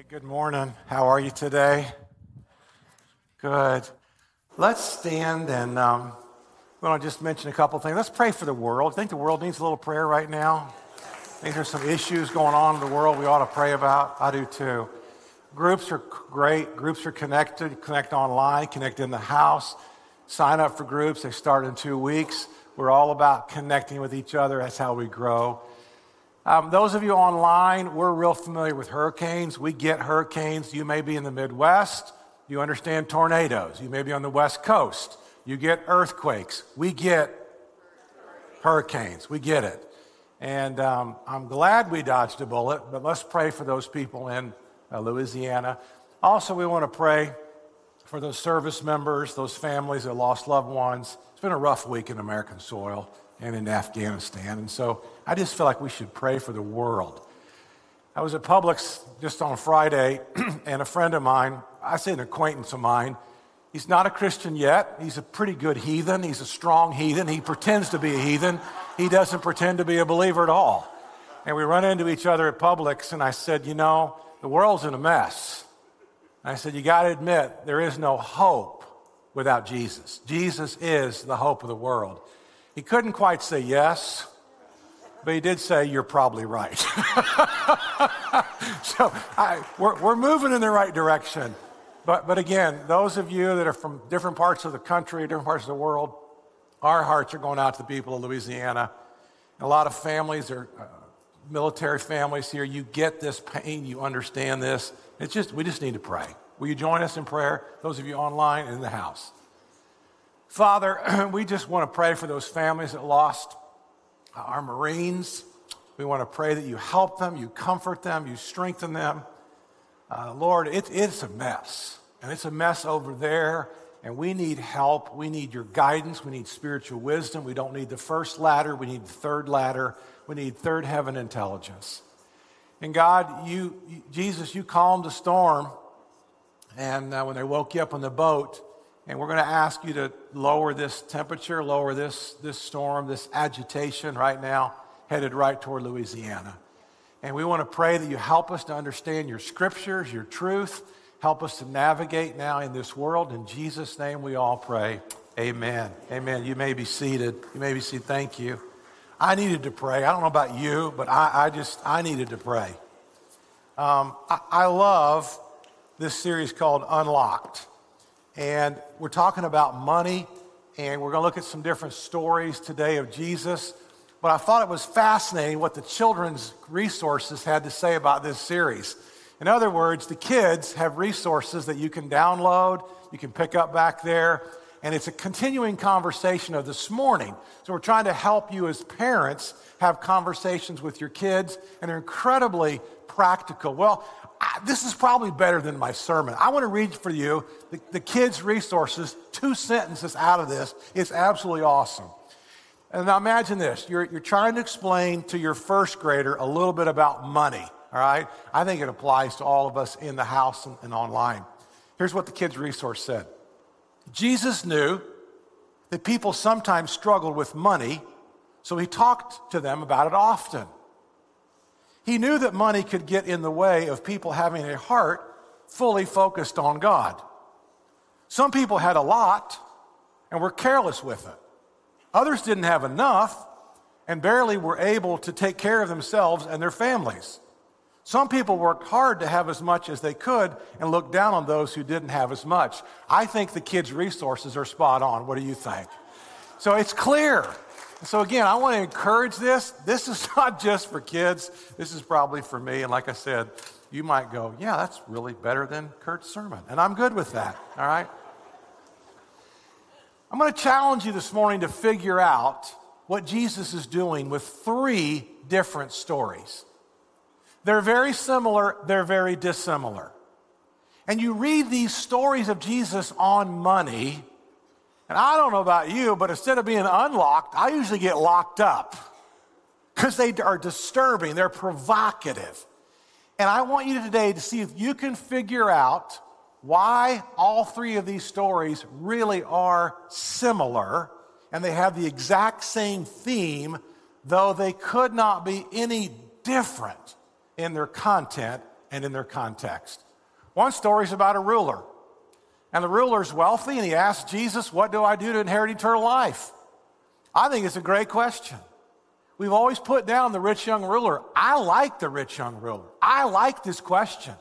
Hey, good morning. How are you today? Good. Let's stand and um, we want to just mention a couple things. Let's pray for the world. I think the world needs a little prayer right now. I think there's some issues going on in the world we ought to pray about. I do too. Groups are great. Groups are connected. Connect online, connect in the house. Sign up for groups. They start in two weeks. We're all about connecting with each other. That's how we grow. Um, those of you online, we're real familiar with hurricanes. We get hurricanes. You may be in the Midwest. You understand tornadoes. You may be on the West Coast. You get earthquakes. We get hurricanes. We get it. And um, I'm glad we dodged a bullet, but let's pray for those people in uh, Louisiana. Also, we want to pray for those service members, those families that lost loved ones. It's been a rough week in American soil and in Afghanistan. And so I just feel like we should pray for the world. I was at Publix just on Friday, and a friend of mine, I say an acquaintance of mine, he's not a Christian yet. He's a pretty good heathen. He's a strong heathen. He pretends to be a heathen. He doesn't pretend to be a believer at all. And we run into each other at Publix, and I said, You know, the world's in a mess. I said, You got to admit, there is no hope without Jesus. Jesus is the hope of the world. He couldn't quite say yes, but he did say, You're probably right. so I, we're, we're moving in the right direction. But, but again, those of you that are from different parts of the country, different parts of the world, our hearts are going out to the people of Louisiana. A lot of families are uh, military families here. You get this pain, you understand this. It's just, we just need to pray. Will you join us in prayer? Those of you online and in the house. Father, we just want to pray for those families that lost our Marines. We want to pray that you help them, you comfort them, you strengthen them. Uh, Lord, it, it's a mess, and it's a mess over there, and we need help. We need your guidance. We need spiritual wisdom. We don't need the first ladder, we need the third ladder. We need third heaven intelligence. And God, you, Jesus, you calmed the storm, and uh, when they woke you up on the boat, and we're going to ask you to lower this temperature, lower this, this storm, this agitation right now, headed right toward Louisiana. And we want to pray that you help us to understand your scriptures, your truth. Help us to navigate now in this world. In Jesus' name we all pray. Amen. Amen. You may be seated. You may be seated. Thank you. I needed to pray. I don't know about you, but I, I just, I needed to pray. Um, I, I love this series called Unlocked. And we're talking about money, and we're going to look at some different stories today of Jesus. But I thought it was fascinating what the children's resources had to say about this series. In other words, the kids have resources that you can download, you can pick up back there, and it's a continuing conversation of this morning. So we're trying to help you as parents have conversations with your kids, and they're incredibly practical. Well, This is probably better than my sermon. I want to read for you the, the kids' resources, two sentences out of this. It's absolutely awesome. And now imagine this you're, you're trying to explain to your first grader a little bit about money, all right? I think it applies to all of us in the house and, and online. Here's what the kids' resource said Jesus knew that people sometimes struggled with money, so he talked to them about it often. He knew that money could get in the way of people having a heart fully focused on God. Some people had a lot and were careless with it. Others didn't have enough and barely were able to take care of themselves and their families. Some people worked hard to have as much as they could and looked down on those who didn't have as much. I think the kids' resources are spot on. What do you think? So it's clear so, again, I want to encourage this. This is not just for kids, this is probably for me. And like I said, you might go, yeah, that's really better than Kurt's sermon. And I'm good with that, all right? I'm going to challenge you this morning to figure out what Jesus is doing with three different stories. They're very similar, they're very dissimilar. And you read these stories of Jesus on money, and I don't know about you, but instead of being unlocked, I usually get locked up because they are disturbing, they're provocative. And I want you today to see if you can figure out why all three of these stories really are similar and they have the exact same theme, though they could not be any different in their content and in their context. One story is about a ruler. And the ruler's wealthy, and he asks Jesus, What do I do to inherit eternal life? I think it's a great question. We've always put down the rich young ruler. I like the rich young ruler. I like this question.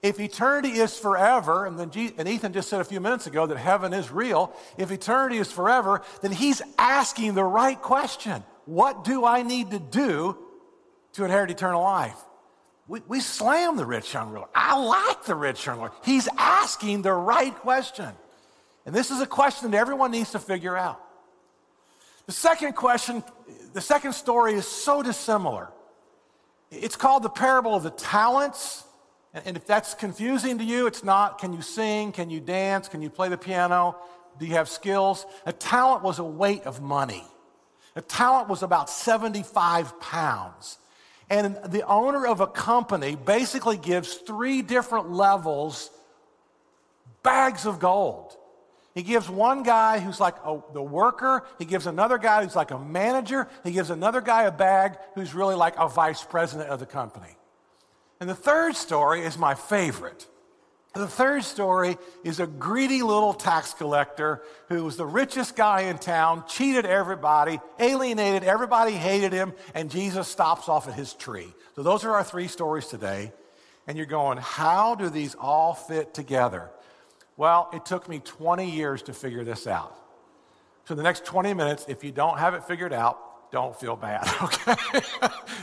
If eternity is forever, and then G- and Ethan just said a few minutes ago that heaven is real, if eternity is forever, then he's asking the right question. What do I need to do to inherit eternal life? We, we slam the rich young ruler. I like the rich young ruler. He's asking the right question. And this is a question that everyone needs to figure out. The second question, the second story is so dissimilar. It's called the parable of the talents. And if that's confusing to you, it's not. Can you sing? Can you dance? Can you play the piano? Do you have skills? A talent was a weight of money. A talent was about 75 pounds. And the owner of a company basically gives three different levels bags of gold. He gives one guy who's like a, the worker, he gives another guy who's like a manager, he gives another guy a bag who's really like a vice president of the company. And the third story is my favorite. The third story is a greedy little tax collector who was the richest guy in town, cheated everybody, alienated everybody, hated him, and Jesus stops off at his tree. So, those are our three stories today. And you're going, how do these all fit together? Well, it took me 20 years to figure this out. So, the next 20 minutes, if you don't have it figured out, don't feel bad, okay?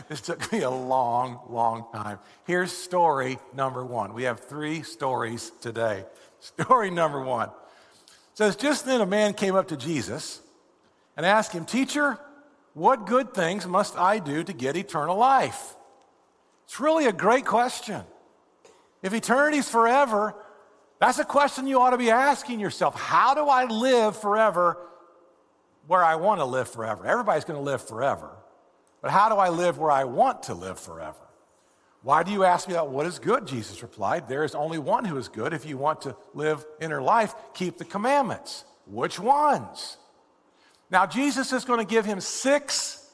this took me a long, long time. Here's story number one. We have three stories today. Story number one says, Just then a man came up to Jesus and asked him, Teacher, what good things must I do to get eternal life? It's really a great question. If eternity's forever, that's a question you ought to be asking yourself. How do I live forever where I want to live forever. Everybody's going to live forever. But how do I live where I want to live forever? Why do you ask me that? What is good? Jesus replied, There is only one who is good. If you want to live inner life, keep the commandments. Which ones? Now, Jesus is going to give him six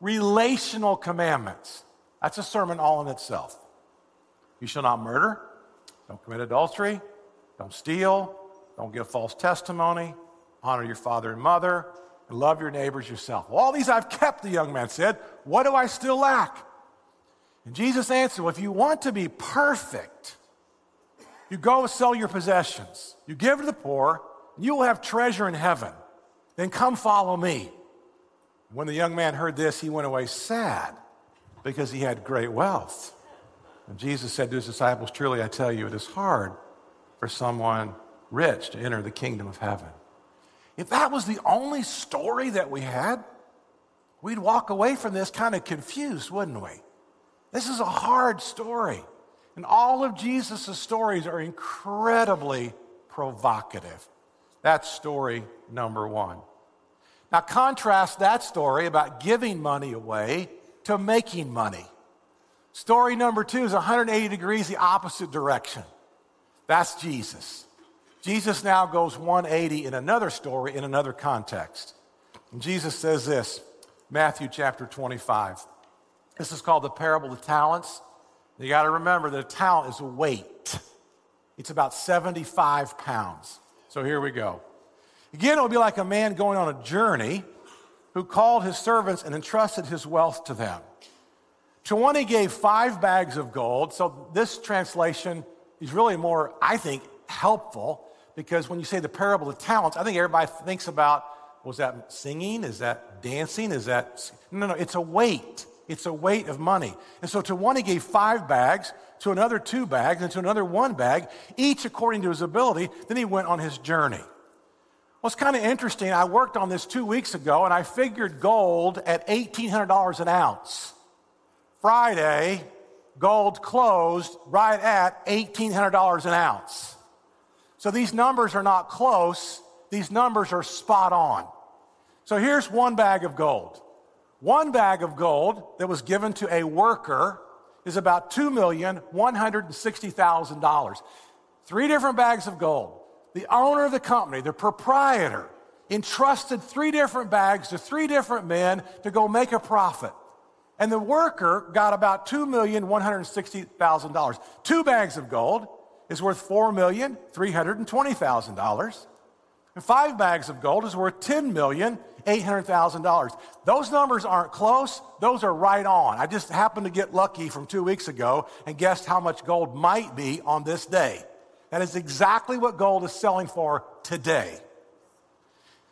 relational commandments. That's a sermon all in itself. You shall not murder, don't commit adultery, don't steal, don't give false testimony, honor your father and mother, love your neighbors yourself. All these I've kept, the young man said. What do I still lack? And Jesus answered, Well, if you want to be perfect, you go and sell your possessions, you give to the poor, and you will have treasure in heaven. Then come follow me. When the young man heard this, he went away sad because he had great wealth. And Jesus said to his disciples, Truly I tell you, it is hard for someone rich to enter the kingdom of heaven. If that was the only story that we had, we'd walk away from this kind of confused, wouldn't we? This is a hard story. And all of Jesus' stories are incredibly provocative. That's story number one. Now, contrast that story about giving money away to making money. Story number two is 180 degrees the opposite direction. That's Jesus. Jesus now goes 180 in another story, in another context. And Jesus says this Matthew chapter 25. This is called the parable of talents. You got to remember that a talent is a weight, it's about 75 pounds. So here we go. Again, it will be like a man going on a journey who called his servants and entrusted his wealth to them. To one, he gave five bags of gold. So this translation is really more, I think, helpful because when you say the parable of talents, I think everybody thinks about was that singing? Is that dancing? Is that. No, no, it's a weight. It's a weight of money. And so to one, he gave five bags, to another, two bags, and to another, one bag, each according to his ability. Then he went on his journey. Well, it's kind of interesting. I worked on this two weeks ago, and I figured gold at $1,800 an ounce. Friday, gold closed right at $1,800 an ounce. So these numbers are not close, these numbers are spot on. So here's one bag of gold. One bag of gold that was given to a worker is about $2,160,000. Three different bags of gold. The owner of the company, the proprietor, entrusted three different bags to three different men to go make a profit. And the worker got about $2,160,000. Two bags of gold is worth $4,320,000. And five bags of gold is worth $10,800,000. Those numbers aren't close, those are right on. I just happened to get lucky from two weeks ago and guessed how much gold might be on this day. That is exactly what gold is selling for today.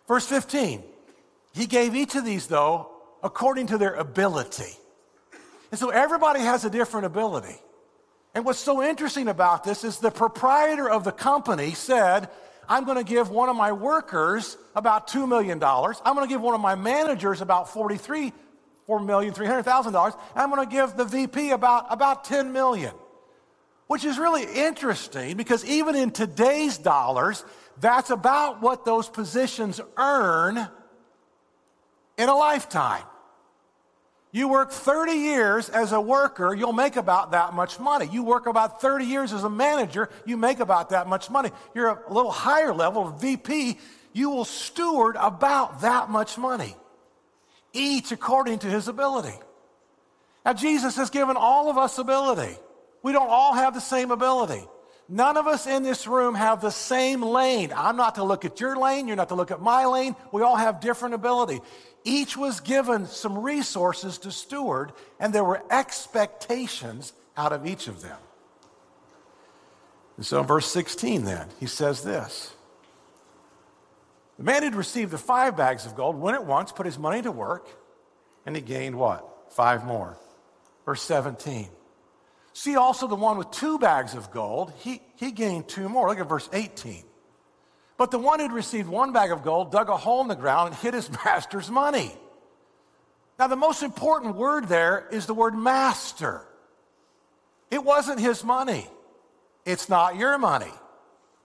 Verse 15, he gave each of these, though, according to their ability. And so everybody has a different ability. And what's so interesting about this is the proprietor of the company said, I'm going to give one of my workers about $2 million. I'm going to give one of my managers about 43, $4,300,000. I'm going to give the VP about, about $10 million. Which is really interesting because even in today's dollars, that's about what those positions earn in a lifetime. You work 30 years as a worker, you'll make about that much money. You work about 30 years as a manager, you make about that much money. You're a little higher level, VP, you will steward about that much money, each according to his ability. Now, Jesus has given all of us ability. We don't all have the same ability. None of us in this room have the same lane. I'm not to look at your lane, you're not to look at my lane. We all have different ability. Each was given some resources to steward, and there were expectations out of each of them. And so in verse 16, then, he says this The man who'd received the five bags of gold went at once, put his money to work, and he gained what? Five more. Verse 17. See also the one with two bags of gold, he, he gained two more. Look at verse 18. But the one who'd received one bag of gold dug a hole in the ground and hid his master's money. Now, the most important word there is the word master. It wasn't his money, it's not your money.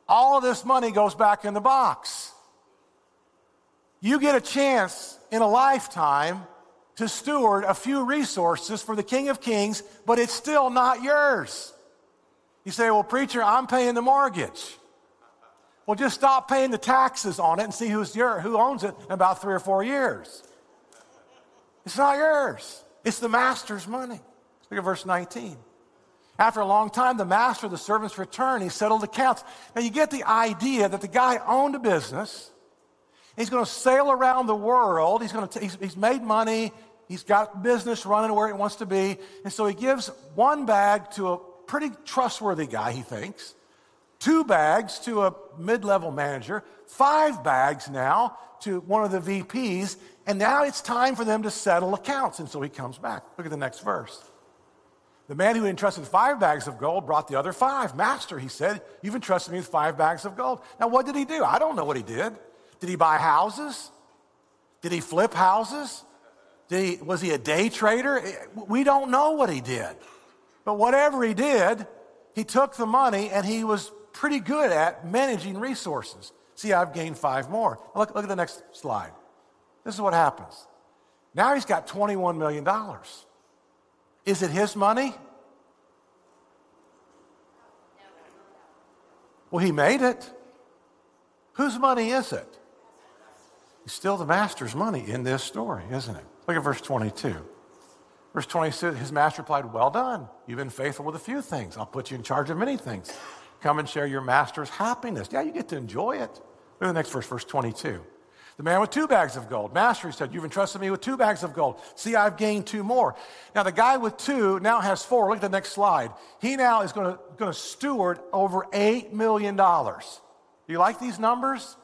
All of this money goes back in the box. You get a chance in a lifetime to steward a few resources for the King of Kings, but it's still not yours. You say, Well, preacher, I'm paying the mortgage. Well, just stop paying the taxes on it and see who's your, who owns it in about three or four years. It's not yours, it's the master's money. Look at verse 19. After a long time, the master of the servants returned. He settled accounts. Now, you get the idea that the guy owned a business. He's going to sail around the world. He's, going to t- he's, he's made money. He's got business running where it wants to be. And so he gives one bag to a pretty trustworthy guy, he thinks two bags to a mid level manager, five bags now to one of the VPs, and now it's time for them to settle accounts. And so he comes back. Look at the next verse. The man who entrusted five bags of gold brought the other five. Master, he said, you've entrusted me with five bags of gold. Now, what did he do? I don't know what he did. Did he buy houses? Did he flip houses? He, was he a day trader? Eh, we don't know what he did. But whatever he did, he took the money and he was pretty good at managing resources. See, I've gained five more. Look, look at the next slide. This is what happens. Now he's got $21 million. Is it his money? Well, he made it. Whose money is it? It's still the master's money in this story, isn't it? Look at verse 22. Verse 22, his master replied, Well done. You've been faithful with a few things. I'll put you in charge of many things. Come and share your master's happiness. Yeah, you get to enjoy it. Look at the next verse, verse 22. The man with two bags of gold. Master, he said, You've entrusted me with two bags of gold. See, I've gained two more. Now, the guy with two now has four. Look at the next slide. He now is going to, steward over $8 million. Do you like these numbers?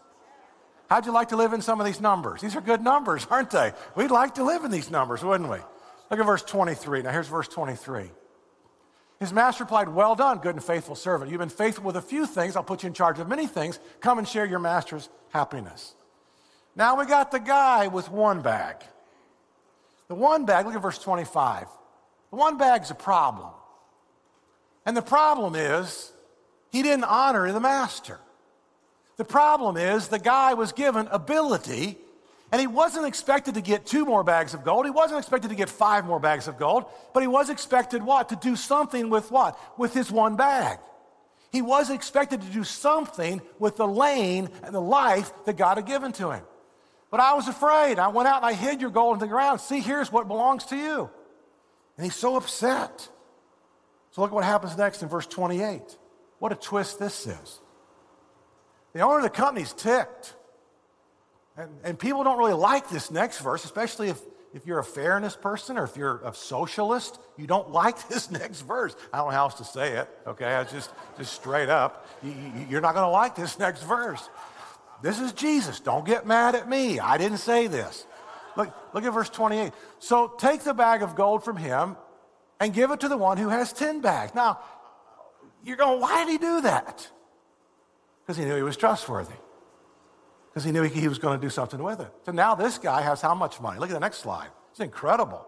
How'd you like to live in some of these numbers? These are good numbers, aren't they? We'd like to live in these numbers, wouldn't we? Look at verse 23. Now, here's verse 23. His master replied, Well done, good and faithful servant. You've been faithful with a few things. I'll put you in charge of many things. Come and share your master's happiness. Now we got the guy with one bag. The one bag, look at verse 25. The one bag's a problem. And the problem is he didn't honor the master. The problem is the guy was given ability and he wasn't expected to get two more bags of gold. He wasn't expected to get five more bags of gold, but he was expected what? To do something with what? With his one bag. He was expected to do something with the lane and the life that God had given to him. But I was afraid. I went out and I hid your gold in the ground. See, here's what belongs to you. And he's so upset. So look at what happens next in verse 28. What a twist this is. The owner of the company's ticked. And, and people don't really like this next verse, especially if, if you're a fairness person or if you're a socialist. You don't like this next verse. I don't know how else to say it, okay? I just, just straight up. You, you, you're not going to like this next verse. This is Jesus. Don't get mad at me. I didn't say this. Look, look at verse 28. So take the bag of gold from him and give it to the one who has 10 bags. Now, you're going, why did he do that? Because he knew he was trustworthy. Because he knew he was going to do something with it. So now this guy has how much money? Look at the next slide. It's incredible.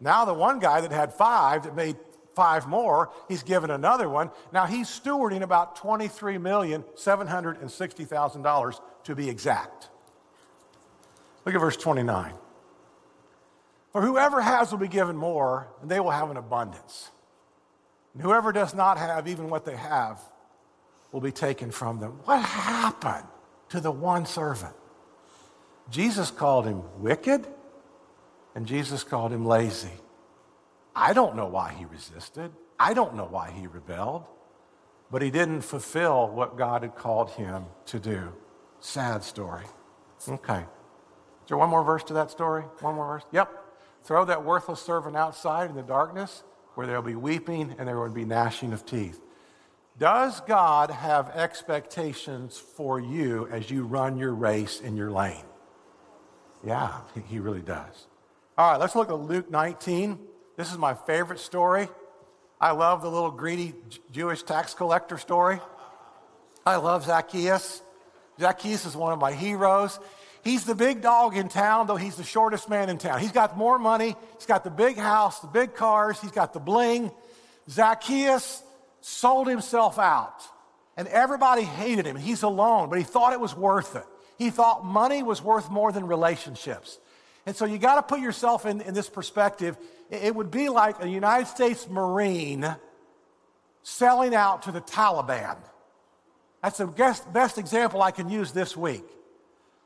Now the one guy that had five that made five more, he's given another one. Now he's stewarding about $23,760,000 to be exact. Look at verse 29. For whoever has will be given more, and they will have an abundance. And whoever does not have even what they have will be taken from them. What happened to the one servant? Jesus called him wicked, and Jesus called him lazy. I don't know why he resisted. I don't know why he rebelled, but he didn't fulfill what God had called him to do. Sad story. Okay. Is there one more verse to that story? One more verse? Yep. Throw that worthless servant outside in the darkness where there'll be weeping and there will be gnashing of teeth. Does God have expectations for you as you run your race in your lane? Yeah, he really does. All right, let's look at Luke 19. This is my favorite story. I love the little greedy Jewish tax collector story. I love Zacchaeus. Zacchaeus is one of my heroes. He's the big dog in town, though he's the shortest man in town. He's got more money, he's got the big house, the big cars, he's got the bling. Zacchaeus sold himself out, and everybody hated him. He's alone, but he thought it was worth it. He thought money was worth more than relationships. And so you got to put yourself in, in this perspective. It would be like a United States Marine selling out to the Taliban. That's the best, best example I can use this week.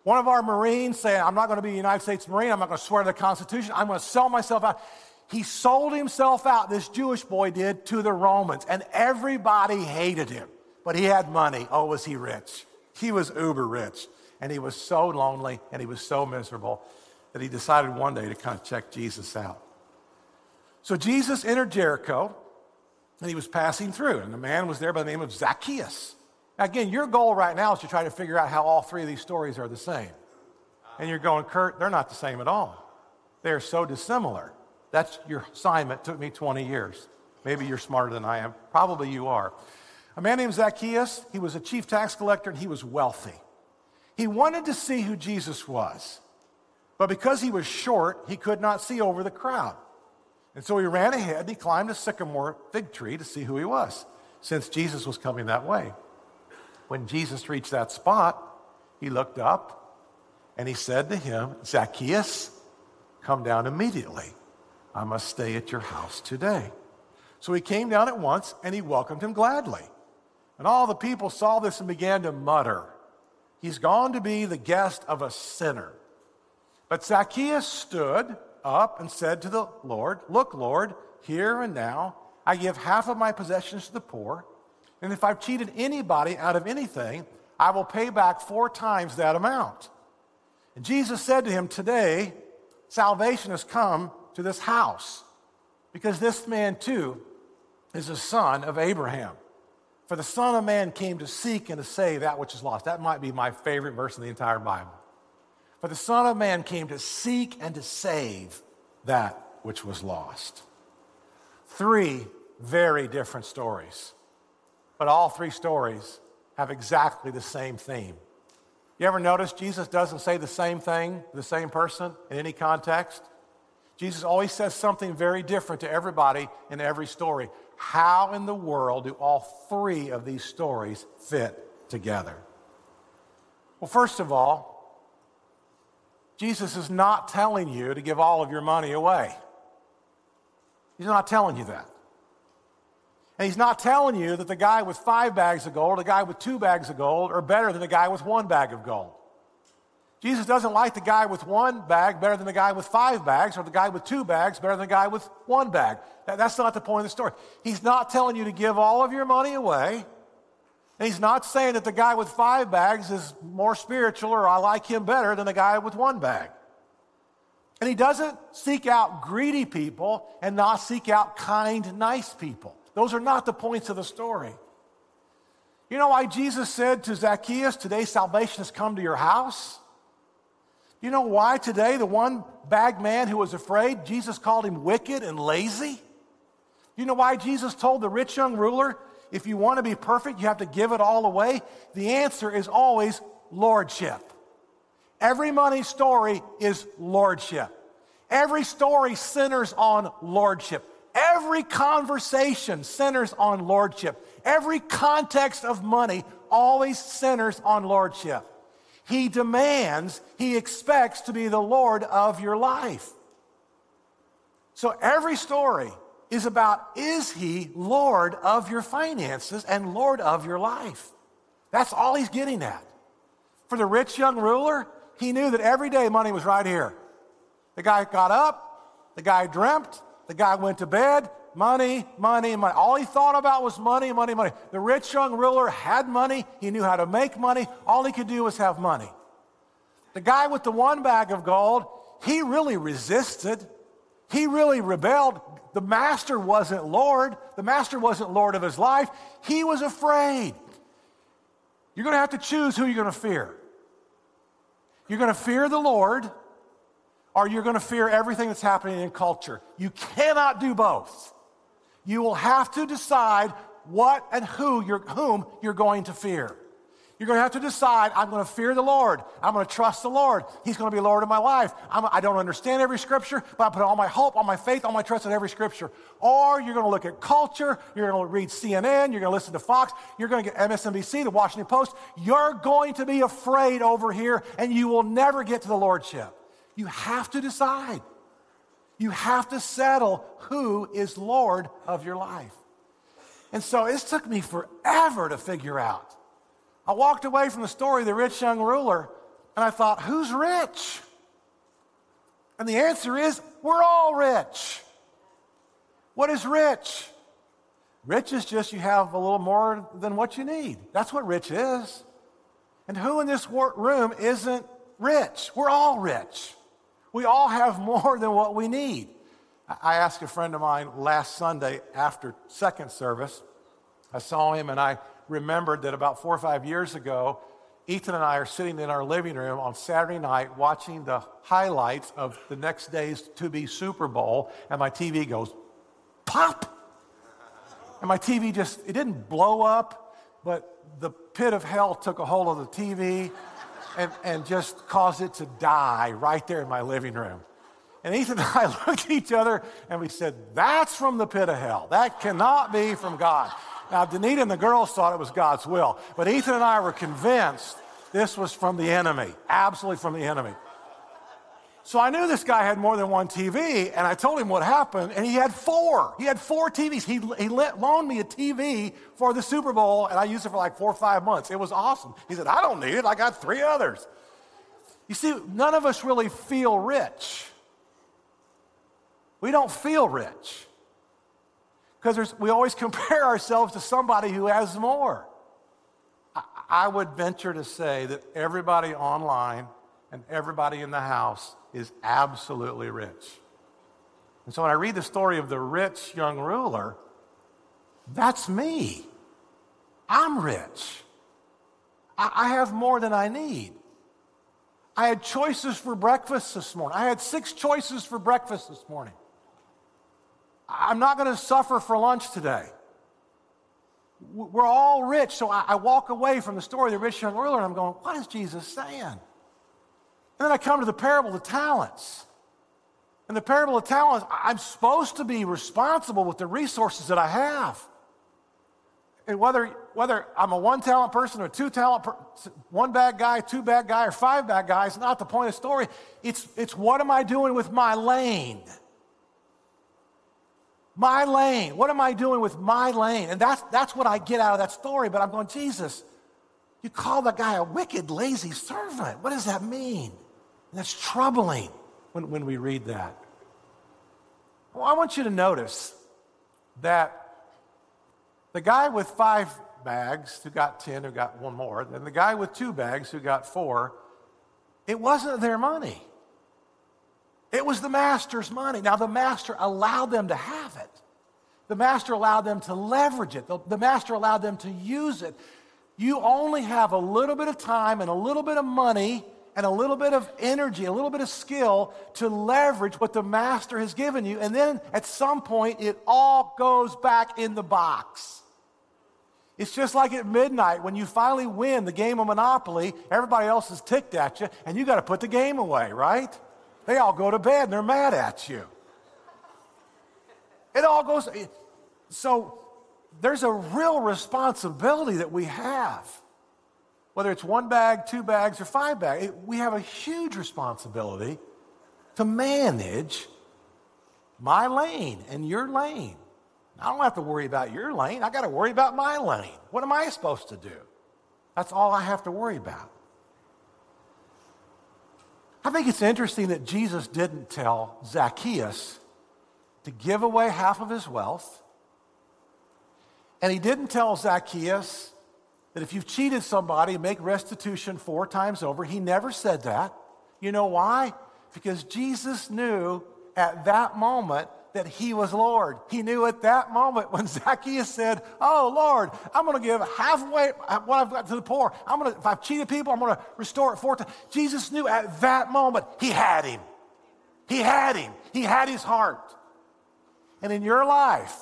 One of our Marines saying, I'm not going to be a United States Marine. I'm not going to swear to the Constitution. I'm going to sell myself out. He sold himself out, this Jewish boy did, to the Romans, and everybody hated him. But he had money. Oh, was he rich? He was uber rich. And he was so lonely and he was so miserable that he decided one day to kind of check Jesus out. So Jesus entered Jericho and he was passing through, and the man was there by the name of Zacchaeus. Now, again, your goal right now is to try to figure out how all three of these stories are the same. And you're going, Kurt, they're not the same at all. They're so dissimilar. That's your assignment. It took me 20 years. Maybe you're smarter than I am. Probably you are. A man named Zacchaeus, he was a chief tax collector and he was wealthy. He wanted to see who Jesus was, but because he was short, he could not see over the crowd. And so he ran ahead and he climbed a sycamore fig tree to see who he was, since Jesus was coming that way. When Jesus reached that spot, he looked up and he said to him, Zacchaeus, come down immediately. I must stay at your house today. So he came down at once and he welcomed him gladly. And all the people saw this and began to mutter, He's gone to be the guest of a sinner. But Zacchaeus stood up and said to the Lord, Look, Lord, here and now I give half of my possessions to the poor. And if I've cheated anybody out of anything, I will pay back four times that amount. And Jesus said to him, Today, salvation has come to this house, because this man too is a son of Abraham. For the Son of Man came to seek and to save that which is lost. That might be my favorite verse in the entire Bible. For the Son of Man came to seek and to save that which was lost. Three very different stories. But all three stories have exactly the same theme. You ever notice Jesus doesn't say the same thing, the same person in any context? Jesus always says something very different to everybody in every story. How in the world do all three of these stories fit together? Well, first of all, Jesus is not telling you to give all of your money away. He's not telling you that. And he's not telling you that the guy with five bags of gold the guy with two bags of gold are better than the guy with one bag of gold. Jesus doesn't like the guy with one bag better than the guy with five bags, or the guy with two bags better than the guy with one bag. That, that's not the point of the story. He's not telling you to give all of your money away. And he's not saying that the guy with five bags is more spiritual or I like him better than the guy with one bag. And he doesn't seek out greedy people and not seek out kind, nice people. Those are not the points of the story. You know why Jesus said to Zacchaeus, Today salvation has come to your house? You know why today the one bag man who was afraid, Jesus called him wicked and lazy? You know why Jesus told the rich young ruler, if you want to be perfect, you have to give it all away? The answer is always lordship. Every money story is lordship. Every story centers on lordship. Every conversation centers on lordship. Every context of money always centers on lordship. He demands, he expects to be the Lord of your life. So every story is about is he Lord of your finances and Lord of your life? That's all he's getting at. For the rich young ruler, he knew that every day money was right here. The guy got up, the guy dreamt, the guy went to bed, money, money, money. All he thought about was money, money, money. The rich young ruler had money. He knew how to make money. All he could do was have money. The guy with the one bag of gold, he really resisted. He really rebelled. The master wasn't Lord. The master wasn't Lord of his life. He was afraid. You're going to have to choose who you're going to fear. You're going to fear the Lord, or you're going to fear everything that's happening in culture. You cannot do both. You will have to decide what and who you're, whom you're going to fear. You're going to have to decide I'm going to fear the Lord. I'm going to trust the Lord. He's going to be Lord of my life. I'm, I do not understand every scripture, but I put all my hope, all my faith, all my trust in every scripture. Or you're going to look at culture. You're going to read CNN. You're going to listen to Fox. You're going to get MSNBC, the Washington Post. You're going to be afraid over here, and you will never get to the Lordship. You have to decide. You have to settle who is Lord of your life. And so it took me forever to figure out. I walked away from the story of the rich young ruler and I thought, who's rich? And the answer is, we're all rich. What is rich? Rich is just you have a little more than what you need. That's what rich is. And who in this room isn't rich? We're all rich. We all have more than what we need. I asked a friend of mine last Sunday after second service. I saw him and I remembered that about four or five years ago, Ethan and I are sitting in our living room on Saturday night watching the highlights of the next day's to be Super Bowl, and my TV goes pop. And my TV just, it didn't blow up, but the pit of hell took a hold of the TV and, and just caused it to die right there in my living room. And Ethan and I looked at each other and we said, That's from the pit of hell. That cannot be from God. Now, Danita and the girls thought it was God's will, but Ethan and I were convinced this was from the enemy, absolutely from the enemy. So I knew this guy had more than one TV, and I told him what happened, and he had four. He had four TVs. He, he loaned me a TV for the Super Bowl, and I used it for like four or five months. It was awesome. He said, I don't need it. I got three others. You see, none of us really feel rich. We don't feel rich because we always compare ourselves to somebody who has more. I, I would venture to say that everybody online and everybody in the house is absolutely rich. And so when I read the story of the rich young ruler, that's me. I'm rich. I, I have more than I need. I had choices for breakfast this morning. I had six choices for breakfast this morning. I'm not going to suffer for lunch today. We're all rich. So I, walk away from the story of the rich young ruler and I'm going, what is Jesus saying? And then I come to the parable of talents. In the parable of talents, I'm supposed to be responsible with the resources that I have. And whether, whether I'm a one talent person or two talent, per, one bad guy, two bad guy, or five bad guys, not the point of the story. It's, it's what am I doing with my lane? My lane. What am I doing with my lane? And that's, that's what I get out of that story. But I'm going, Jesus, You call the guy a wicked, lazy servant. What does that mean? That's troubling when, when we read that. Well, I want you to notice that the guy with five bags who got 10, who got one more, and the guy with two bags who got four, it wasn't their money. It was the master's money. Now, the master allowed them to have it. The master allowed them to leverage it. The, the master allowed them to use it. You only have a little bit of time and a little bit of money and a little bit of energy, a little bit of skill to leverage what the master has given you. And then at some point, it all goes back in the box. It's just like at midnight when you finally win the game of Monopoly, everybody else is ticked at you, and you got to put the game away, right? They all go to bed and they're mad at you. It all goes. So there's a real responsibility that we have. Whether it's one bag, two bags, or five bags, we have a huge responsibility to manage my lane and your lane. I don't have to worry about your lane. I got to worry about my lane. What am I supposed to do? That's all I have to worry about. I think it's interesting that Jesus didn't tell Zacchaeus to give away half of his wealth. And he didn't tell Zacchaeus that if you've cheated somebody, make restitution four times over. He never said that. You know why? Because Jesus knew at that moment that he was Lord. He knew at that moment when Zacchaeus said, Oh, Lord, I'm going to give halfway what I've got to the poor. I'm going to, if I've cheated people, I'm going to restore it four times. Jesus knew at that moment he had him. He had him. He had his heart. And in your life,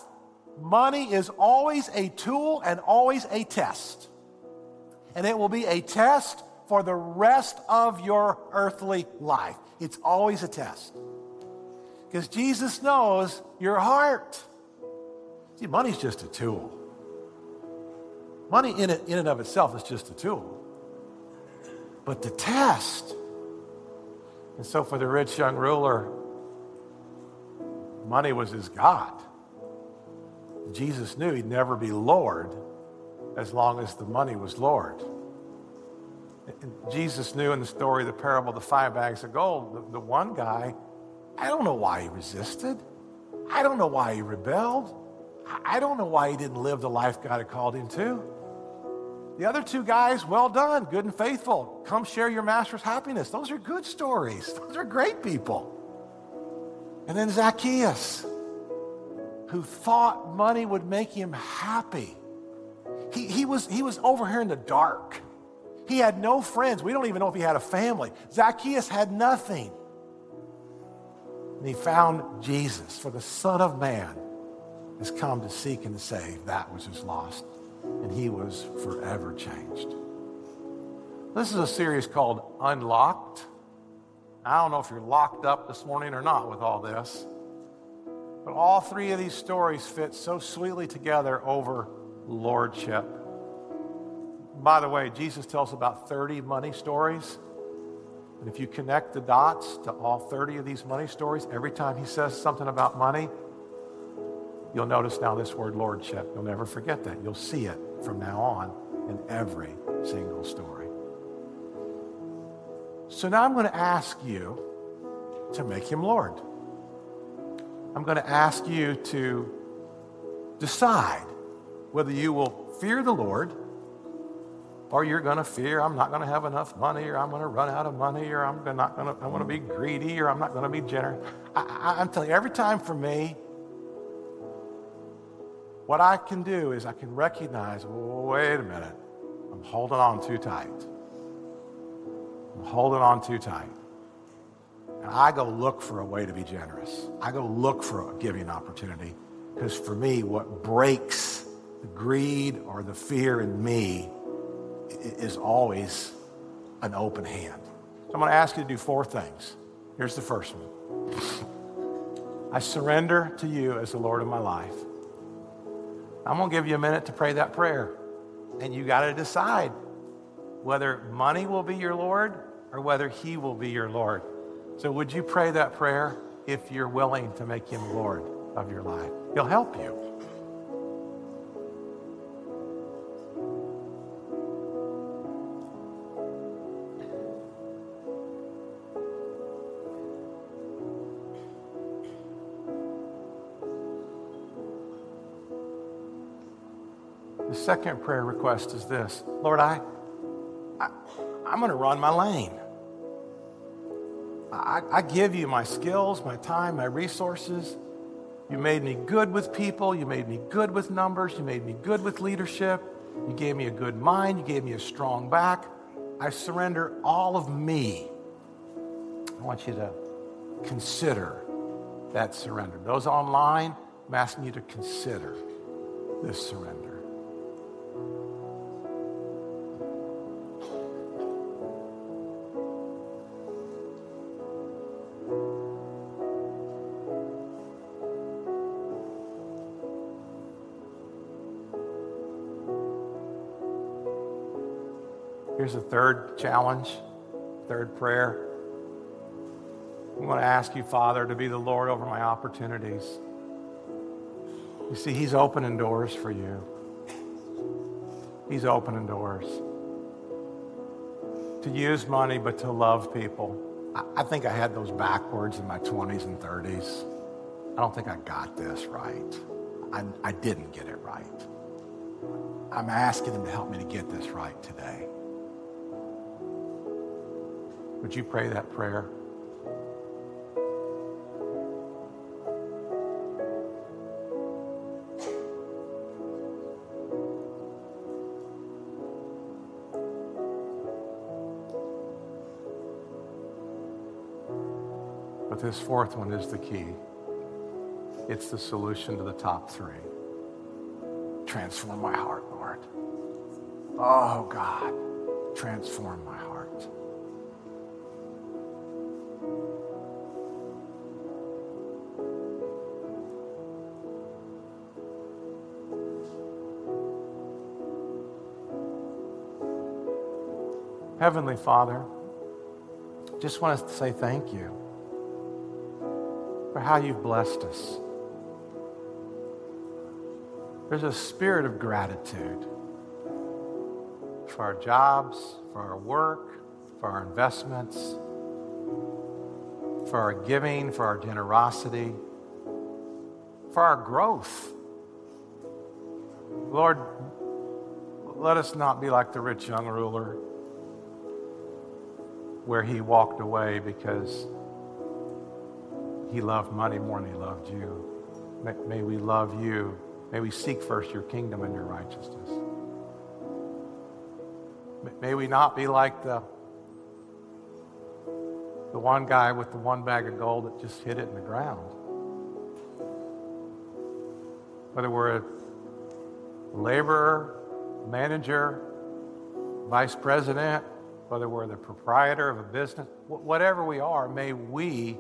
money is always a tool and always a test. And it will be a test for the rest of your earthly life. It's always a test. Because Jesus knows your heart. See, money's just a tool. Money in, it, in and of itself is just a tool. But the test. And so for the rich young ruler, money was his God. Jesus knew he'd never be Lord as long as the money was Lord. And Jesus knew in the story, the parable the five bags of gold, the, the one guy, I don't know why he resisted. I don't know why he rebelled. I don't know why he didn't live the life God had called him to. The other two guys, well done, good and faithful. Come share your master's happiness. Those are good stories. Those are great people. And then Zacchaeus, who thought money would make him happy. He, he, was, he was over here in the dark. He had no friends. We don't even know if he had a family. Zacchaeus had nothing. And he found Jesus, for the Son of Man has come to seek and to save that which is lost. And he was forever changed. This is a series called Unlocked. I don't know if you're locked up this morning or not with all this. But all three of these stories fit so sweetly together over lordship. By the way, Jesus tells about 30 money stories. And if you connect the dots to all 30 of these money stories, every time he says something about money, you'll notice now this word lordship. You'll never forget that. You'll see it from now on in every single story. So now I'm going to ask you to make him Lord. I'm going to ask you to decide whether you will fear the Lord or you're going to fear I'm not going to have enough money or I'm going to run out of money or I'm not going to, I'm going to be greedy or I'm not going to be generous. I, I, I'm telling you, every time for me, what I can do is I can recognize, wait a minute, I'm holding on too tight. I'm holding on too tight. And I go look for a way to be generous. I go look for a giving opportunity. Because for me, what breaks the greed or the fear in me is always an open hand. So I'm going to ask you to do four things. Here's the first one I surrender to you as the Lord of my life. I'm going to give you a minute to pray that prayer. And you got to decide whether money will be your Lord or whether He will be your Lord. So, would you pray that prayer if you're willing to make Him Lord of your life? He'll help you. Second prayer request is this Lord, I, I, I'm going to run my lane. I, I give you my skills, my time, my resources. You made me good with people. You made me good with numbers. You made me good with leadership. You gave me a good mind. You gave me a strong back. I surrender all of me. I want you to consider that surrender. Those online, I'm asking you to consider this surrender. Here's a third challenge, third prayer. I want to ask you, Father, to be the Lord over my opportunities. You see, He's opening doors for you. He's opening doors. To use money, but to love people. I, I think I had those backwards in my 20s and 30s. I don't think I got this right. I, I didn't get it right. I'm asking Him to help me to get this right today. Would you pray that prayer? But this fourth one is the key. It's the solution to the top three. Transform my heart, Lord. Oh, God, transform my Heavenly Father, just want us to say thank you for how you've blessed us. There's a spirit of gratitude for our jobs, for our work, for our investments, for our giving, for our generosity, for our growth. Lord, let us not be like the rich young ruler where he walked away because he loved money more than he loved you. May, may, we love you. May we seek first your kingdom and your righteousness. May, we not be like the, the one guy with the one bag of gold that just hid it in the ground. Whether we're a laborer, manager, vice president, whether we're the proprietor of a business, whatever we are, may we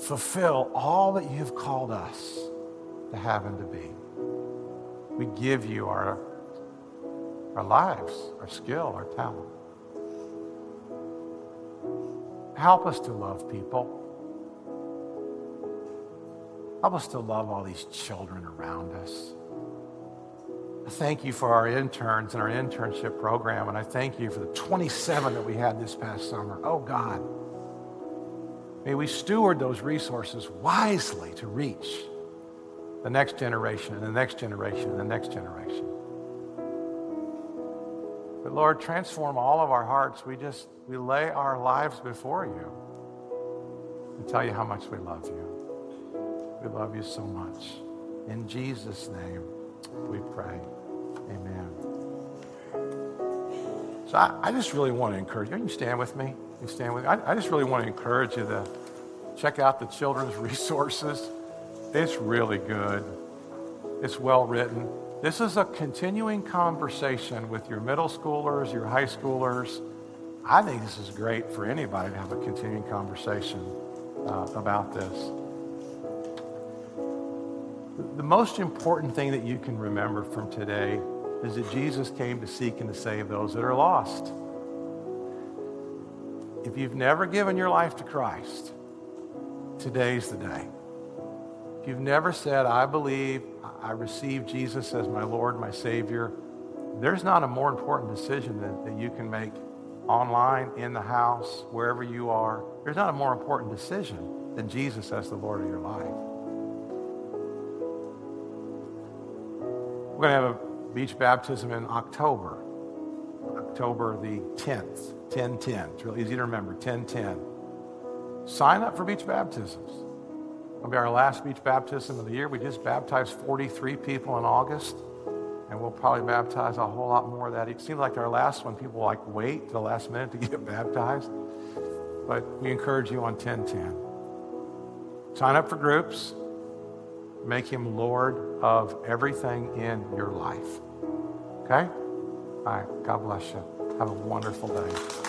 fulfill all that you have called us to have and to be. We give you our, our lives, our skill, our talent. Help us to love people. Help us to love all these children around us. I thank you for our interns and our internship program, and I thank you for the 27 that we had this past summer. Oh, God. May we steward those resources wisely to reach the next generation and the next generation and the next generation. But Lord, transform all of our hearts. We just, we lay our lives before you and tell you how much we love you. We love you so much. In Jesus' name we pray. Amen. So I, I, just really want to encourage you. You stand with me. You stand with me. I, I just really want to encourage you to check out the children's resources. It's really good. It's well written. This is a continuing conversation with your middle schoolers, your high schoolers. I think this is great for anybody to have a continuing conversation uh, about this. The most important thing that you can remember from today is that Jesus came to seek and to save those that are lost. If you've never given your life to Christ, today's the day. If you've never said, I believe, I receive Jesus as my Lord, my Savior, there's not a more important decision that, that you can make online, in the house, wherever you are. There's not a more important decision than Jesus as the Lord of your life. We're going to have a beach baptism in October, October the 10th, 1010. It's really easy to remember, 1010. Sign up for beach baptisms. It'll be our last beach baptism of the year. We just baptized 43 people in August, and we'll probably baptize a whole lot more of that. It seems like our last one, people like wait to the last minute to get baptized. But we encourage you on 1010. Sign up for groups. Make him Lord of everything in your life. Okay? All right. God bless you. Have a wonderful day.